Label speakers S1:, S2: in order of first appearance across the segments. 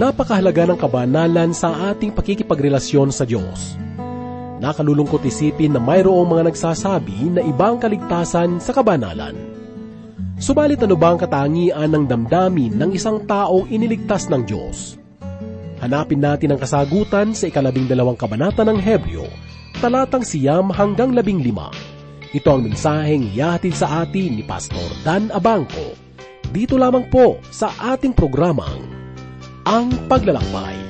S1: napakahalaga ng kabanalan sa ating pakikipagrelasyon sa Diyos. Nakalulungkot isipin na mayroong mga nagsasabi na ibang kaligtasan sa kabanalan. Subalit ano ba ang katangian ng damdamin ng isang taong iniligtas ng Diyos? Hanapin natin ang kasagutan sa ikalabing dalawang kabanata ng Hebreo, talatang siyam hanggang labing lima. Ito ang mensaheng iyahatid sa atin ni Pastor Dan Abangco. Dito lamang po sa ating programang Ang Paglalakbay.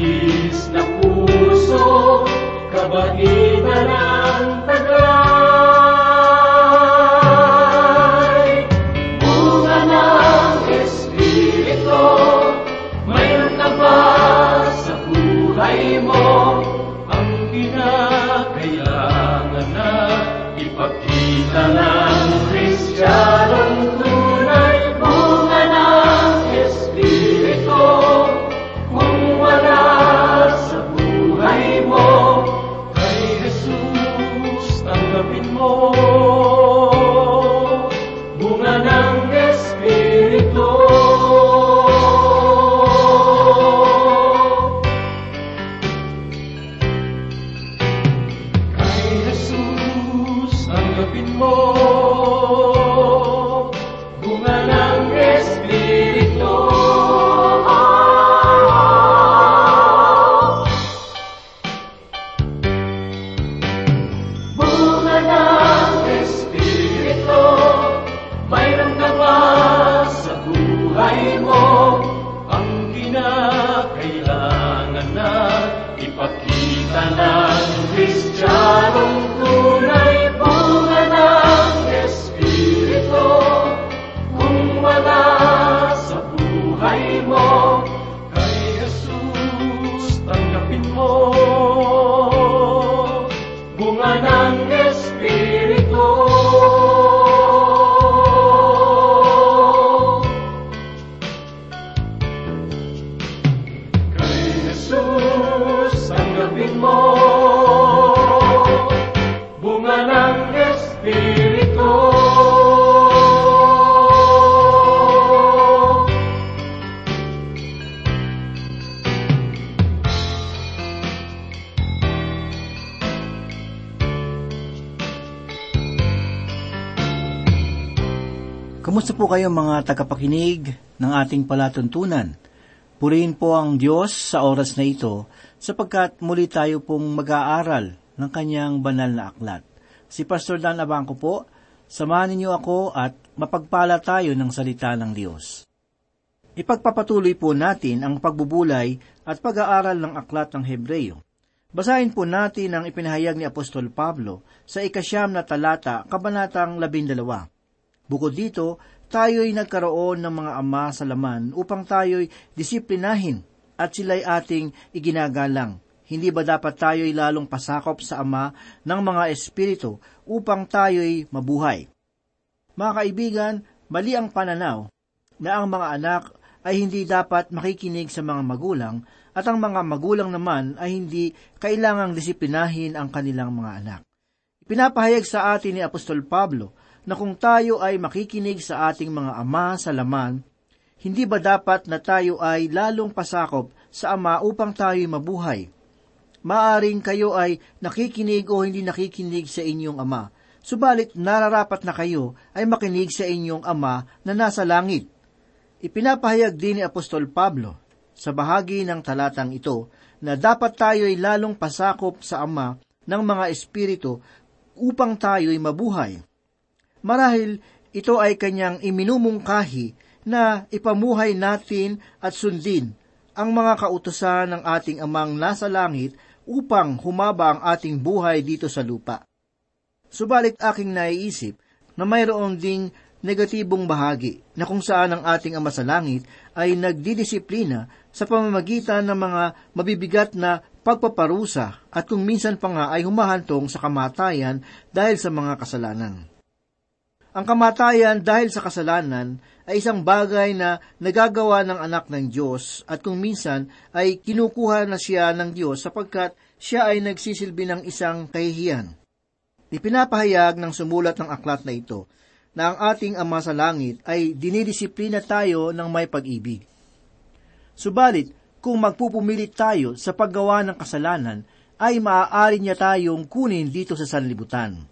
S2: Mapagtiis na puso, kabaitan ang tanggapin mo.
S3: Kayo mga tagapakinig ng ating palatuntunan? Purihin po ang Diyos sa oras na ito sapagkat muli tayo pong mag-aaral ng kanyang banal na aklat. Si Pastor Dan Abangco po, samahan ninyo ako at mapagpala tayo ng salita ng Diyos. Ipagpapatuloy po natin ang pagbubulay at pag-aaral ng aklat ng Hebreyo. Basahin po natin ang ipinahayag ni Apostol Pablo sa ikasyam na talata, kabanatang labindalawa. Bukod dito, tayo'y nagkaroon ng mga ama sa laman upang tayo'y disiplinahin at sila'y ating iginagalang. Hindi ba dapat tayo'y lalong pasakop sa ama ng mga espiritu upang tayo'y mabuhay? Mga kaibigan, mali ang pananaw na ang mga anak ay hindi dapat makikinig sa mga magulang at ang mga magulang naman ay hindi kailangang disiplinahin ang kanilang mga anak. Pinapahayag sa atin ni Apostol Pablo na kung tayo ay makikinig sa ating mga ama sa laman, hindi ba dapat na tayo ay lalong pasakop sa ama upang tayo'y mabuhay? Maaring kayo ay nakikinig o hindi nakikinig sa inyong ama, subalit nararapat na kayo ay makinig sa inyong ama na nasa langit. Ipinapahayag din ni Apostol Pablo sa bahagi ng talatang ito na dapat tayo'y lalong pasakop sa Ama ng mga Espiritu upang tayo'y mabuhay. Marahil ito ay kanyang iminumungkahi na ipamuhay natin at sundin ang mga kautosan ng ating amang nasa langit upang humaba ang ating buhay dito sa lupa. Subalit aking naiisip na mayroon ding negatibong bahagi na kung saan ang ating Ama sa Langit ay nagdidisiplina sa pamamagitan ng mga mabibigat na pagpaparusa at kung minsan pa nga ay humahantong sa kamatayan dahil sa mga kasalanan. Ang kamatayan dahil sa kasalanan ay isang bagay na nagagawa ng anak ng Diyos at kung minsan ay kinukuha na siya ng Diyos sapagkat siya ay nagsisilbi ng isang kahihiyan. Ipinapahayag ng sumulat ng aklat na ito na ang ating Ama sa Langit ay dinidisiplina tayo ng may pag-ibig. Subalit, kung magpupumilit tayo sa paggawa ng kasalanan, ay maaari niya tayong kunin dito sa sanlibutan.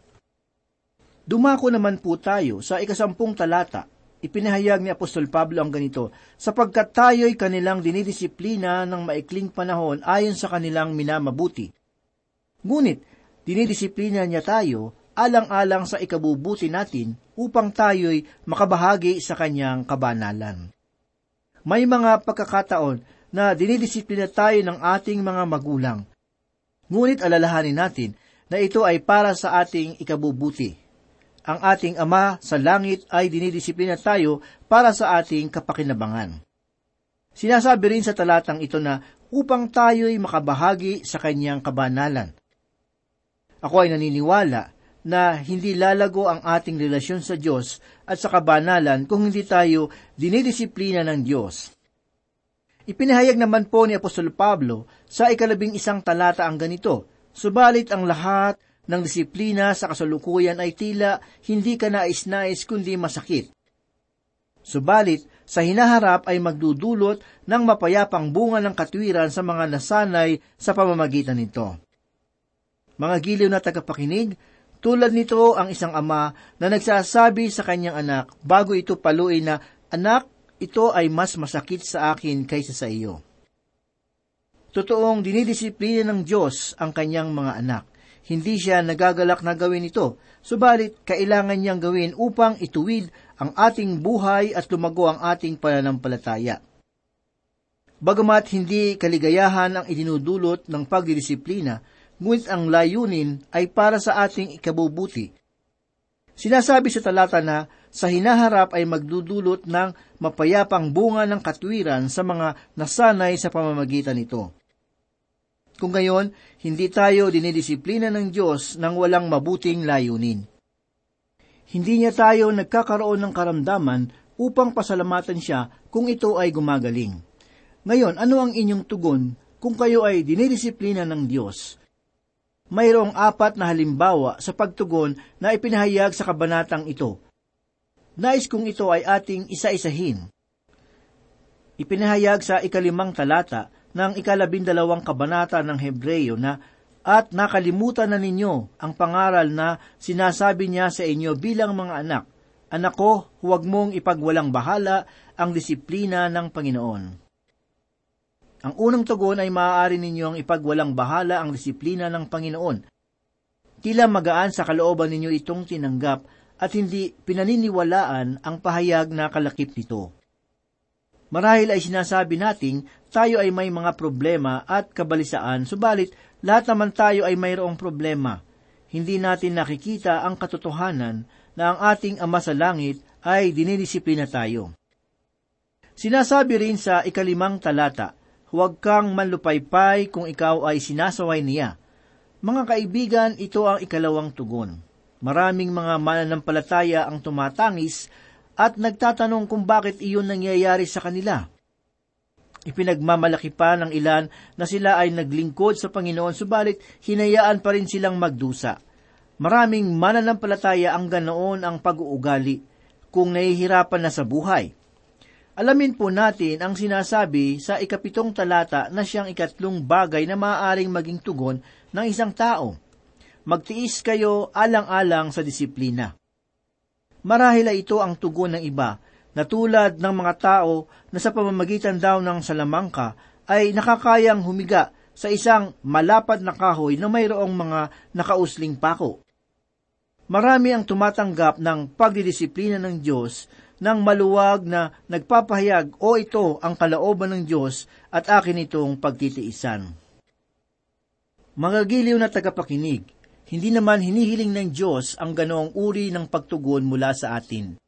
S3: Dumako naman po tayo sa ikasampung talata. Ipinahayag ni Apostol Pablo ang ganito, sapagkat tayo'y kanilang dinidisiplina ng maikling panahon ayon sa kanilang minamabuti. Ngunit, dinidisiplina niya tayo alang-alang sa ikabubuti natin upang tayo'y makabahagi sa kanyang kabanalan. May mga pagkakataon na dinidisiplina tayo ng ating mga magulang. Ngunit alalahanin natin na ito ay para sa ating ikabubuti. Ang ating Ama sa langit ay dinidisiplina tayo para sa ating kapakinabangan. Sinasabi rin sa talatang ito na upang tayo'y makabahagi sa kanyang kabanalan. Ako ay naniniwala na hindi lalago ang ating relasyon sa Diyos at sa kabanalan kung hindi tayo dinidisiplina ng Diyos. Ipinahayag naman po ni Apostol Pablo sa ikalabing isang talata ang ganito, Subalit ang lahat ng disiplina sa kasalukuyan ay tila hindi ka nais-nais kundi masakit. Subalit, sa hinaharap ay magdudulot ng mapayapang bunga ng katwiran sa mga nasanay sa pamamagitan nito. Mga giliw na tagapakinig, tulad nito ang isang ama na nagsasabi sa kanyang anak bago ito paluin na, Anak, ito ay mas masakit sa akin kaysa sa iyo. Totoong dinidisiplina ng Diyos ang kanyang mga anak. Hindi siya nagagalak na gawin ito, subalit kailangan niyang gawin upang ituwid ang ating buhay at lumago ang ating pananampalataya. Bagamat hindi kaligayahan ang idinudulot ng pagdidisiplina, ngunit ang layunin ay para sa ating ikabubuti. Sinasabi sa talata na sa hinaharap ay magdudulot ng mapayapang bunga ng katwiran sa mga nasanay sa pamamagitan nito. Kung gayon, hindi tayo dinidisiplina ng Diyos nang walang mabuting layunin. Hindi niya tayo nagkakaroon ng karamdaman upang pasalamatan siya kung ito ay gumagaling. Ngayon, ano ang inyong tugon kung kayo ay dinidisiplina ng Diyos? mayroong apat na halimbawa sa pagtugon na ipinahayag sa kabanatang ito. Nais kong ito ay ating isa-isahin. Ipinahayag sa ikalimang talata ng ikalabindalawang kabanata ng Hebreyo na at nakalimutan na ninyo ang pangaral na sinasabi niya sa inyo bilang mga anak. Anak ko, huwag mong ipagwalang bahala ang disiplina ng Panginoon. Ang unang tugon ay maaari ninyong ipagwalang bahala ang disiplina ng Panginoon. Tila magaan sa kalooban ninyo itong tinanggap at hindi pinaniniwalaan ang pahayag na kalakip nito. Marahil ay sinasabi nating tayo ay may mga problema at kabalisaan, subalit lahat naman tayo ay mayroong problema. Hindi natin nakikita ang katotohanan na ang ating Ama sa Langit ay dinidisiplina tayo. Sinasabi rin sa ikalimang talata, huwag kang manlupaypay kung ikaw ay sinasaway niya. Mga kaibigan, ito ang ikalawang tugon. Maraming mga mananampalataya ang tumatangis at nagtatanong kung bakit iyon nangyayari sa kanila. Ipinagmamalaki pa ng ilan na sila ay naglingkod sa Panginoon subalit hinayaan pa rin silang magdusa. Maraming mananampalataya ang ganoon ang pag-uugali kung nahihirapan na sa buhay. Alamin po natin ang sinasabi sa ikapitong talata na siyang ikatlong bagay na maaaring maging tugon ng isang tao. Magtiis kayo alang-alang sa disiplina. Marahil ay ito ang tugon ng iba na tulad ng mga tao na sa pamamagitan daw ng salamangka ay nakakayang humiga sa isang malapad na kahoy na mayroong mga nakausling pako. Marami ang tumatanggap ng pagdidisiplina ng Diyos ng maluwag na nagpapahayag o ito ang kalaoban ng Diyos at akin itong pagtitiisan. Mga giliw na tagapakinig, hindi naman hinihiling ng Diyos ang ganoong uri ng pagtugon mula sa atin.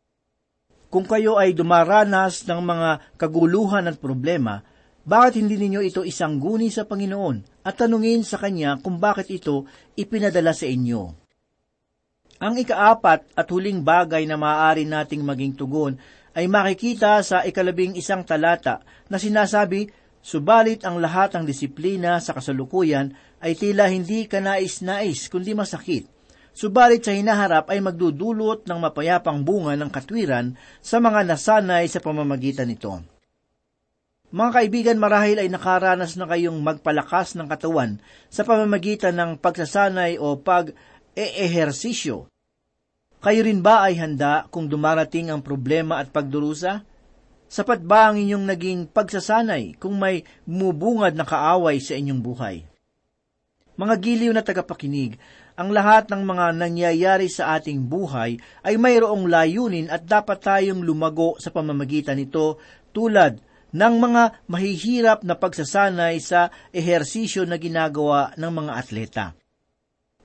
S3: Kung kayo ay dumaranas ng mga kaguluhan at problema, bakit hindi ninyo ito isang guni sa Panginoon at tanungin sa Kanya kung bakit ito ipinadala sa inyo? Ang ikaapat at huling bagay na maaari nating maging tugon ay makikita sa ikalabing isang talata na sinasabi, Subalit ang lahat ng disiplina sa kasalukuyan ay tila hindi kanais-nais kundi masakit. Subalit sa hinaharap ay magdudulot ng mapayapang bunga ng katwiran sa mga nasanay sa pamamagitan nito. Mga kaibigan, marahil ay nakaranas na kayong magpalakas ng katawan sa pamamagitan ng pagsasanay o pag-eehersisyo. Kayo rin ba ay handa kung dumarating ang problema at pagdurusa? Sapat ba ang inyong naging pagsasanay kung may mubungad na kaaway sa inyong buhay? Mga giliw na tagapakinig, ang lahat ng mga nangyayari sa ating buhay ay mayroong layunin at dapat tayong lumago sa pamamagitan nito tulad ng mga mahihirap na pagsasanay sa ehersisyo na ginagawa ng mga atleta.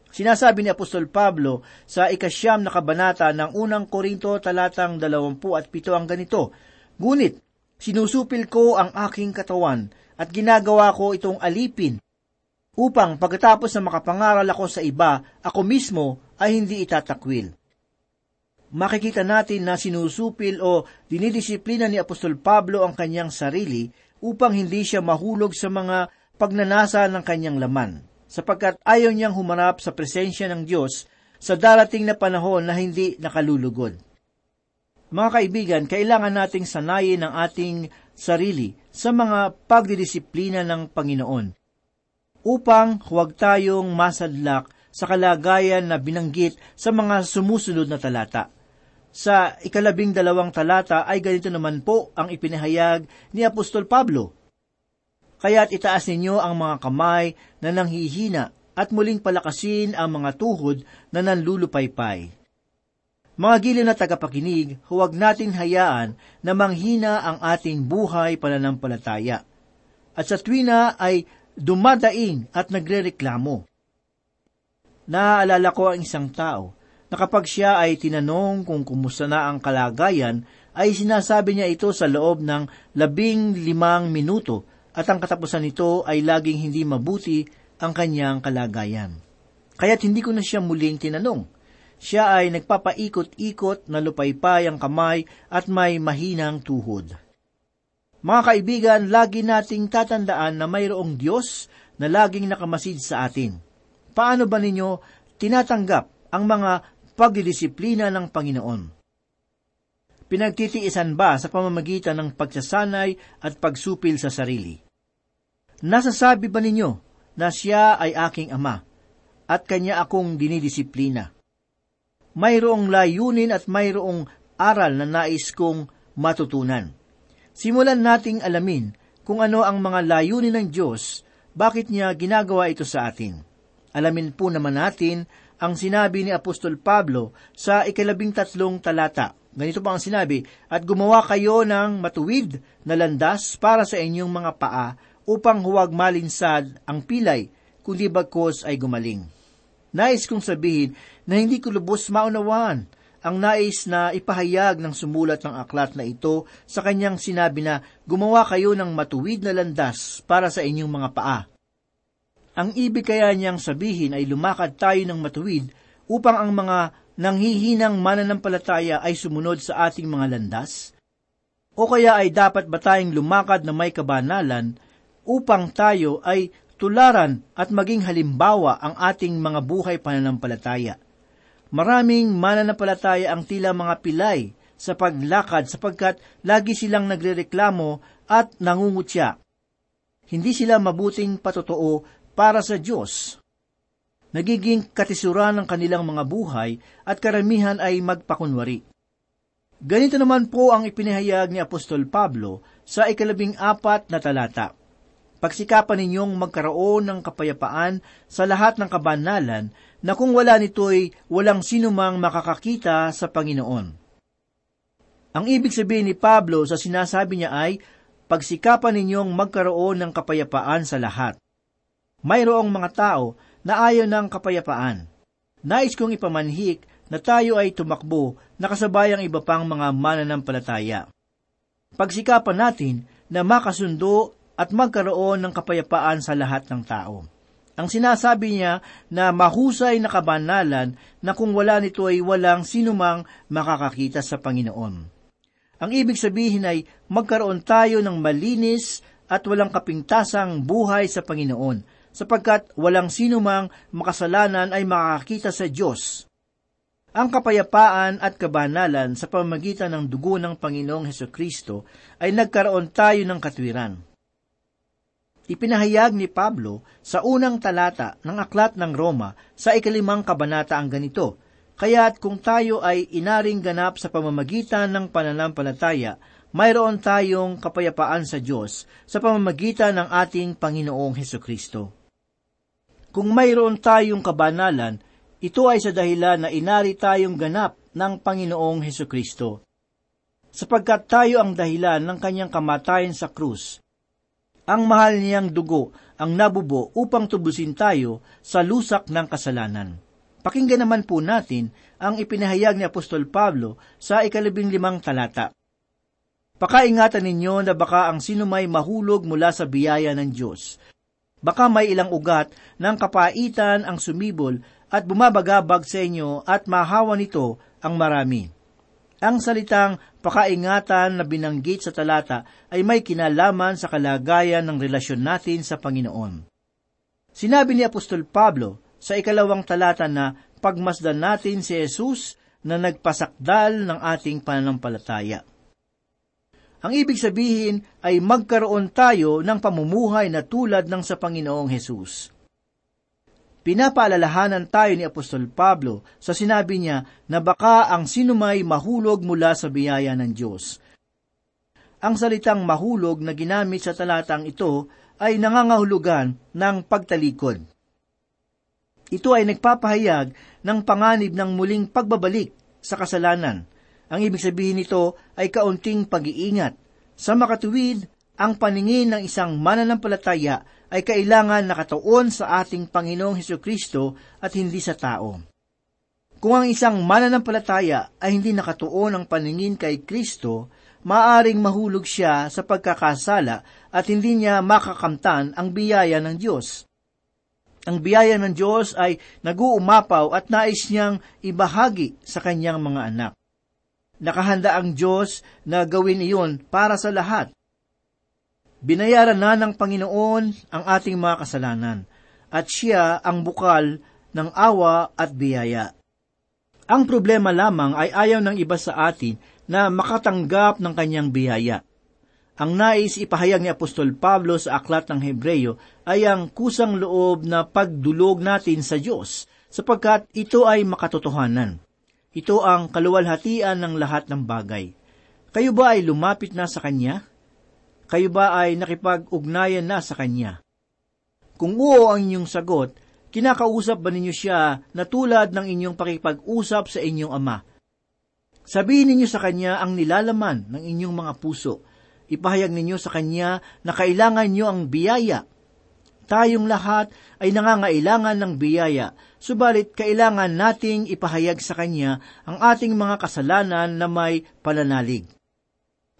S3: Sinasabi ni Apostol Pablo sa ikasyam na kabanata ng unang Korinto talatang dalawampu at pito ang ganito, Ngunit, sinusupil ko ang aking katawan at ginagawa ko itong alipin upang pagkatapos na makapangaral ako sa iba, ako mismo ay hindi itatakwil. Makikita natin na sinusupil o dinidisiplina ni Apostol Pablo ang kanyang sarili upang hindi siya mahulog sa mga pagnanasa ng kanyang laman, sapagkat ayaw niyang humarap sa presensya ng Diyos sa darating na panahon na hindi nakalulugod. Mga kaibigan, kailangan nating sanayin ang ating sarili sa mga pagdidisiplina ng Panginoon upang huwag tayong masadlak sa kalagayan na binanggit sa mga sumusunod na talata. Sa ikalabing dalawang talata ay ganito naman po ang ipinahayag ni Apostol Pablo. Kaya't itaas ninyo ang mga kamay na nanghihina at muling palakasin ang mga tuhod na nanlulupaypay mga giliw na tagapakinig, huwag nating hayaan na manghina ang ating buhay pananampalataya. At sa tuwina ay dumadaing at nagrereklamo. Naaalala ko ang isang tao na kapag siya ay tinanong kung kumusta na ang kalagayan, ay sinasabi niya ito sa loob ng labing limang minuto at ang katapusan nito ay laging hindi mabuti ang kanyang kalagayan. Kaya't hindi ko na siya muling tinanong siya ay nagpapaikot-ikot na lupaypay ang kamay at may mahinang tuhod. Mga kaibigan, lagi nating tatandaan na mayroong Diyos na laging nakamasid sa atin. Paano ba ninyo tinatanggap ang mga pagdidisiplina ng Panginoon? Pinagtitiisan ba sa pamamagitan ng pagsasanay at pagsupil sa sarili? Nasasabi ba ninyo na siya ay aking ama at kanya akong dinidisiplina? mayroong layunin at mayroong aral na nais kong matutunan. Simulan nating alamin kung ano ang mga layunin ng Diyos, bakit niya ginagawa ito sa atin. Alamin po naman natin ang sinabi ni Apostol Pablo sa ikalabing tatlong talata. Ganito pa ang sinabi, At gumawa kayo ng matuwid na landas para sa inyong mga paa upang huwag malinsad ang pilay, kundi bagkos ay gumaling. Nais kong sabihin na hindi ko lubos maunawaan ang nais na ipahayag ng sumulat ng aklat na ito sa kanyang sinabi na gumawa kayo ng matuwid na landas para sa inyong mga paa. Ang ibig kaya niyang sabihin ay lumakad tayo ng matuwid upang ang mga nanghihinang mananampalataya ay sumunod sa ating mga landas? O kaya ay dapat ba tayong lumakad na may kabanalan upang tayo ay tularan at maging halimbawa ang ating mga buhay pananampalataya. Maraming mananampalataya ang tila mga pilay sa paglakad sapagkat lagi silang nagrereklamo at nangungutya. Hindi sila mabuting patotoo para sa Diyos. Nagiging katisuran ng kanilang mga buhay at karamihan ay magpakunwari. Ganito naman po ang ipinahayag ni Apostol Pablo sa ikalabing apat na talata. Pagsikapan ninyong magkaroon ng kapayapaan sa lahat ng kabanalan na kung wala nito'y walang sinumang makakakita sa Panginoon. Ang ibig sabihin ni Pablo sa sinasabi niya ay, pagsikapan ninyong magkaroon ng kapayapaan sa lahat. Mayroong mga tao na ayaw ng kapayapaan. Nais kong ipamanhik na tayo ay tumakbo na kasabayang iba pang mga mananampalataya. Pagsikapan natin na makasundo at magkaroon ng kapayapaan sa lahat ng tao. Ang sinasabi niya na mahusay na kabanalan na kung wala nito ay walang sinumang makakakita sa Panginoon. Ang ibig sabihin ay magkaroon tayo ng malinis at walang kapintasang buhay sa Panginoon, sapagkat walang sinumang makasalanan ay makakakita sa Diyos. Ang kapayapaan at kabanalan sa pamamagitan ng dugo ng Panginoong Heso Kristo ay nagkaroon tayo ng katwiran. Ipinahayag ni Pablo sa unang talata ng Aklat ng Roma sa ikalimang kabanata ang ganito, Kaya't kung tayo ay inaring ganap sa pamamagitan ng pananampalataya, mayroon tayong kapayapaan sa Diyos sa pamamagitan ng ating Panginoong Heso Kristo. Kung mayroon tayong kabanalan, ito ay sa dahilan na inari tayong ganap ng Panginoong Heso Kristo. Sapagkat tayo ang dahilan ng kanyang kamatayan sa krus, ang mahal niyang dugo ang nabubo upang tubusin tayo sa lusak ng kasalanan. Pakinggan naman po natin ang ipinahayag ni Apostol Pablo sa ikalabing limang talata. Pakaingatan ninyo na baka ang sinumay mahulog mula sa biyaya ng Diyos. Baka may ilang ugat ng kapaitan ang sumibol at bumabagabag sa inyo at mahawa nito ang marami. Ang salitang pakaingatan na binanggit sa talata ay may kinalaman sa kalagayan ng relasyon natin sa Panginoon. Sinabi ni Apostol Pablo sa ikalawang talata na pagmasdan natin si Jesus na nagpasakdal ng ating pananampalataya. Ang ibig sabihin ay magkaroon tayo ng pamumuhay na tulad ng sa Panginoong Hesus. Pinapaalalahanan tayo ni Apostol Pablo sa sinabi niya na baka ang sinumay mahulog mula sa biyaya ng Diyos. Ang salitang mahulog na ginamit sa talatang ito ay nangangahulugan ng pagtalikod. Ito ay nagpapahayag ng panganib ng muling pagbabalik sa kasalanan. Ang ibig sabihin nito ay kaunting pag-iingat. Sa makatuwid, ang paningin ng isang mananampalataya ay kailangan nakatuon sa ating Panginoong Heso Kristo at hindi sa tao. Kung ang isang mananampalataya ay hindi nakatuon ang paningin kay Kristo, maaring mahulog siya sa pagkakasala at hindi niya makakamtan ang biyaya ng Diyos. Ang biyaya ng Diyos ay naguumapaw at nais niyang ibahagi sa kanyang mga anak. Nakahanda ang Diyos na gawin iyon para sa lahat. Binayaran na ng Panginoon ang ating mga kasalanan, at siya ang bukal ng awa at biyaya. Ang problema lamang ay ayaw ng iba sa atin na makatanggap ng kanyang biyaya. Ang nais ipahayag ni Apostol Pablo sa aklat ng Hebreyo ay ang kusang loob na pagdulog natin sa Diyos, sapagkat ito ay makatotohanan. Ito ang kaluwalhatian ng lahat ng bagay. Kayo ba ay lumapit na sa Kanya? Kayo ba ay nakipag-ugnayan na sa Kanya? Kung oo ang inyong sagot, kinakausap ba ninyo siya na tulad ng inyong pakipag-usap sa inyong Ama? Sabihin ninyo sa Kanya ang nilalaman ng inyong mga puso, ipahayag ninyo sa Kanya na kailangan nyo ang biyaya. Tayong lahat ay nangangailangan ng biyaya, subalit kailangan nating ipahayag sa Kanya ang ating mga kasalanan na may pananalig.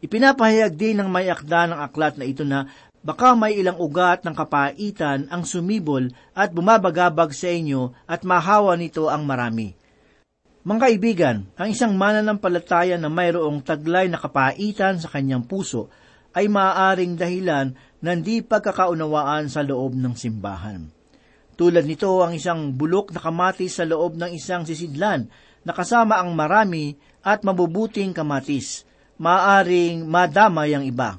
S3: Ipinapahayag din ng may akda ng aklat na ito na baka may ilang ugat ng kapaitan ang sumibol at bumabagabag sa inyo at mahawa nito ang marami. Mga kaibigan, ang isang mananampalataya na mayroong taglay na kapaitan sa kanyang puso ay maaaring dahilan ng di pagkakaunawaan sa loob ng simbahan. Tulad nito ang isang bulok na kamatis sa loob ng isang sisidlan na kasama ang marami at mabubuting kamatis. Maaring madamay ang iba.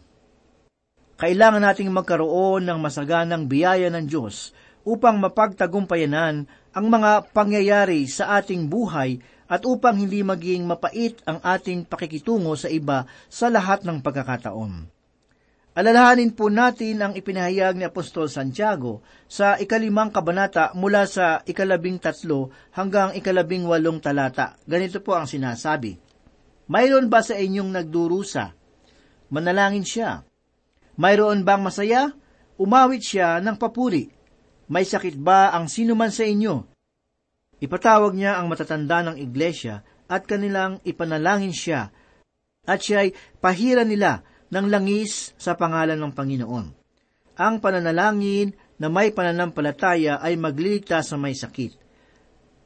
S3: Kailangan nating magkaroon ng masaganang biyaya ng Diyos upang mapagtagumpayanan ang mga pangyayari sa ating buhay at upang hindi maging mapait ang ating pakikitungo sa iba sa lahat ng pagkakataon. Alalahanin po natin ang ipinahayag ni Apostol Santiago sa ikalimang kabanata mula sa ikalabing tatlo hanggang ikalabing walong talata. Ganito po ang sinasabi. Mayroon ba sa inyong nagdurusa? Manalangin siya. Mayroon bang masaya? Umawit siya ng papuri. May sakit ba ang sinuman sa inyo? Ipatawag niya ang matatanda ng iglesia at kanilang ipanalangin siya at siya'y pahira nila ng langis sa pangalan ng Panginoon. Ang pananalangin na may pananampalataya ay magliligtas sa may sakit.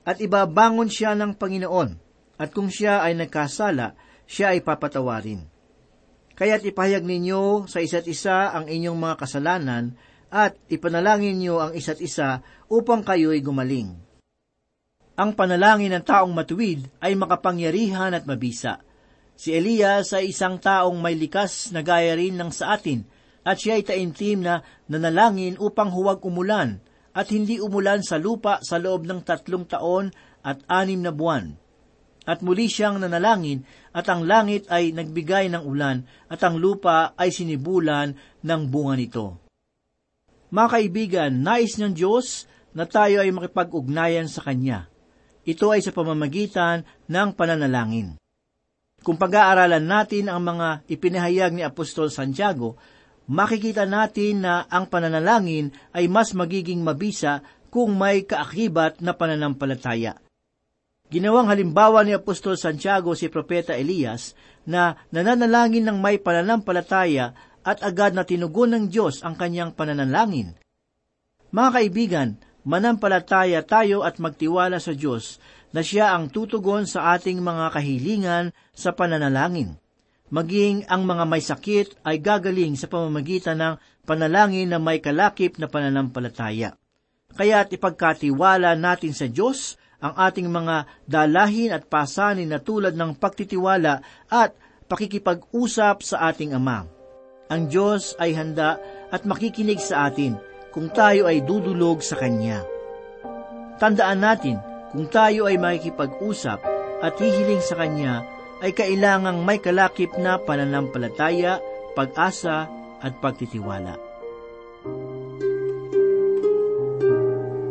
S3: At ibabangon siya ng Panginoon, at kung siya ay nagkasala, siya ay papatawarin. Kaya't ipahayag ninyo sa isa't isa ang inyong mga kasalanan at ipanalangin niyo ang isa't isa upang kayo'y gumaling. Ang panalangin ng taong matuwid ay makapangyarihan at mabisa – Si Elias ay isang taong may likas na gaya rin ng sa atin, at siya ay taimtim na nanalangin upang huwag umulan, at hindi umulan sa lupa sa loob ng tatlong taon at anim na buwan. At muli siyang nanalangin, at ang langit ay nagbigay ng ulan, at ang lupa ay sinibulan ng bunga nito. Mga kaibigan, nais ng Diyos na tayo ay makipag-ugnayan sa Kanya. Ito ay sa pamamagitan ng pananalangin. Kung pag-aaralan natin ang mga ipinahayag ni Apostol Santiago, makikita natin na ang pananalangin ay mas magiging mabisa kung may kaakibat na pananampalataya. Ginawang halimbawa ni Apostol Santiago si Propeta Elias na nananalangin ng may pananampalataya at agad na tinugon ng Diyos ang kanyang pananalangin. Mga kaibigan, manampalataya tayo at magtiwala sa Diyos na siya ang tutugon sa ating mga kahilingan sa pananalangin. Maging ang mga may sakit ay gagaling sa pamamagitan ng panalangin na may kalakip na pananampalataya. Kaya't ipagkatiwala natin sa Diyos ang ating mga dalahin at pasanin na tulad ng pagtitiwala at pakikipag-usap sa ating Ama. Ang Diyos ay handa at makikinig sa atin kung tayo ay dudulog sa Kanya. Tandaan natin kung tayo ay makikipag-usap at hihiling sa Kanya, ay kailangang may kalakip na pananampalataya, pag-asa at pagtitiwala.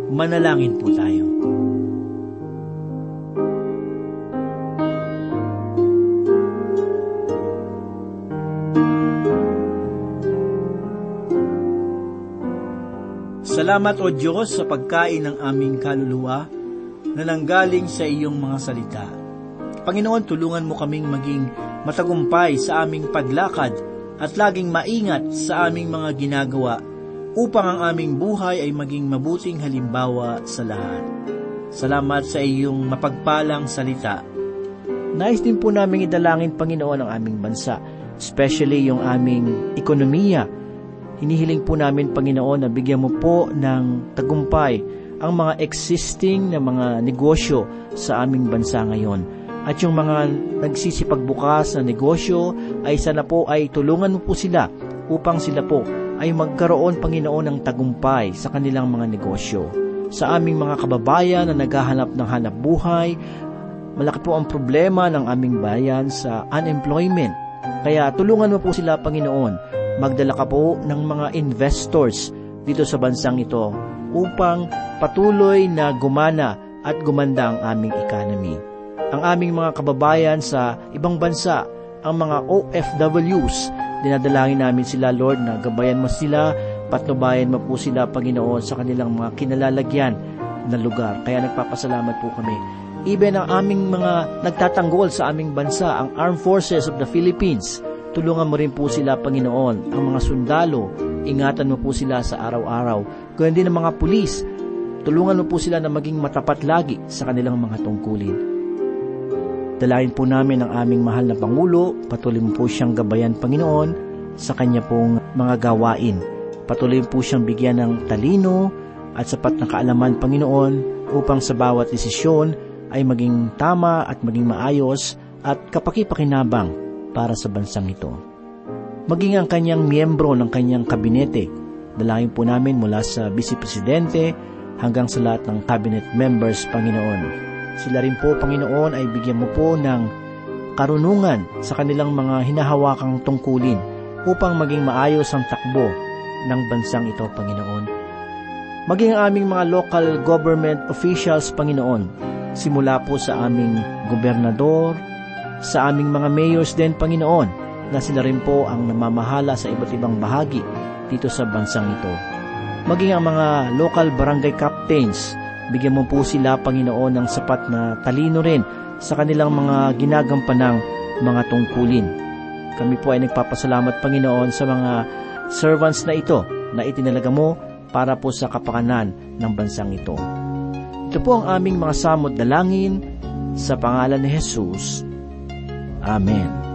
S3: Manalangin po tayo. Salamat o Diyos sa pagkain ng aming kaluluwa na nanggaling sa iyong mga salita. Panginoon, tulungan mo kaming maging matagumpay sa aming paglakad at laging maingat sa aming mga ginagawa upang ang aming buhay ay maging mabuting halimbawa sa lahat. Salamat sa iyong mapagpalang salita. Nais din po namin idalangin, Panginoon, ang aming bansa, especially yung aming ekonomiya. Hinihiling po namin, Panginoon, na bigyan mo po ng tagumpay ang mga existing na mga negosyo sa aming bansa ngayon. At yung mga nagsisipagbukas na negosyo ay sana po ay tulungan mo po sila upang sila po ay magkaroon, Panginoon, ng tagumpay sa kanilang mga negosyo. Sa aming mga kababayan na naghahanap ng hanap buhay, malaki po ang problema ng aming bayan sa unemployment. Kaya tulungan mo po sila, Panginoon, magdala ka po ng mga investors dito sa bansang ito upang patuloy na gumana at gumanda ang aming economy. Ang aming mga kababayan sa ibang bansa, ang mga OFWs, dinadalangin namin sila, Lord, na gabayan mo sila, patnubayan mo po sila, Panginoon, sa kanilang mga kinalalagyan na lugar. Kaya nagpapasalamat po kami. Even ang aming mga nagtatanggol sa aming bansa, ang Armed Forces of the Philippines, tulungan mo rin po sila, Panginoon, ang mga sundalo, ingatan mo po sila sa araw-araw. Kaya din ang mga pulis, tulungan mo po sila na maging matapat lagi sa kanilang mga tungkulin. Dalain po namin ang aming mahal na Pangulo, patuloy mo po siyang gabayan, Panginoon, sa kanya pong mga gawain. Patuloy po siyang bigyan ng talino at sapat na kaalaman, Panginoon, upang sa bawat desisyon ay maging tama at maging maayos at kapakipakinabang para sa bansang ito maging ang kanyang miyembro ng kanyang kabinete. Dalangin po namin mula sa Vice Presidente hanggang sa lahat ng cabinet members, Panginoon. Sila rin po, Panginoon, ay bigyan mo po ng karunungan sa kanilang mga hinahawakang tungkulin upang maging maayos ang takbo ng bansang ito, Panginoon. Maging ang aming mga local government officials, Panginoon, simula po sa aming gobernador, sa aming mga mayors din, Panginoon, na sila rin po ang namamahala sa iba't ibang bahagi dito sa bansang ito. Maging ang mga local barangay captains, bigyan mo po sila, Panginoon, ng sapat na talino rin sa kanilang mga ginagampanang mga tungkulin. Kami po ay nagpapasalamat, Panginoon, sa mga servants na ito na itinalaga mo para po sa kapakanan ng bansang ito. Ito po ang aming mga samot dalangin sa pangalan ni Jesus. Amém.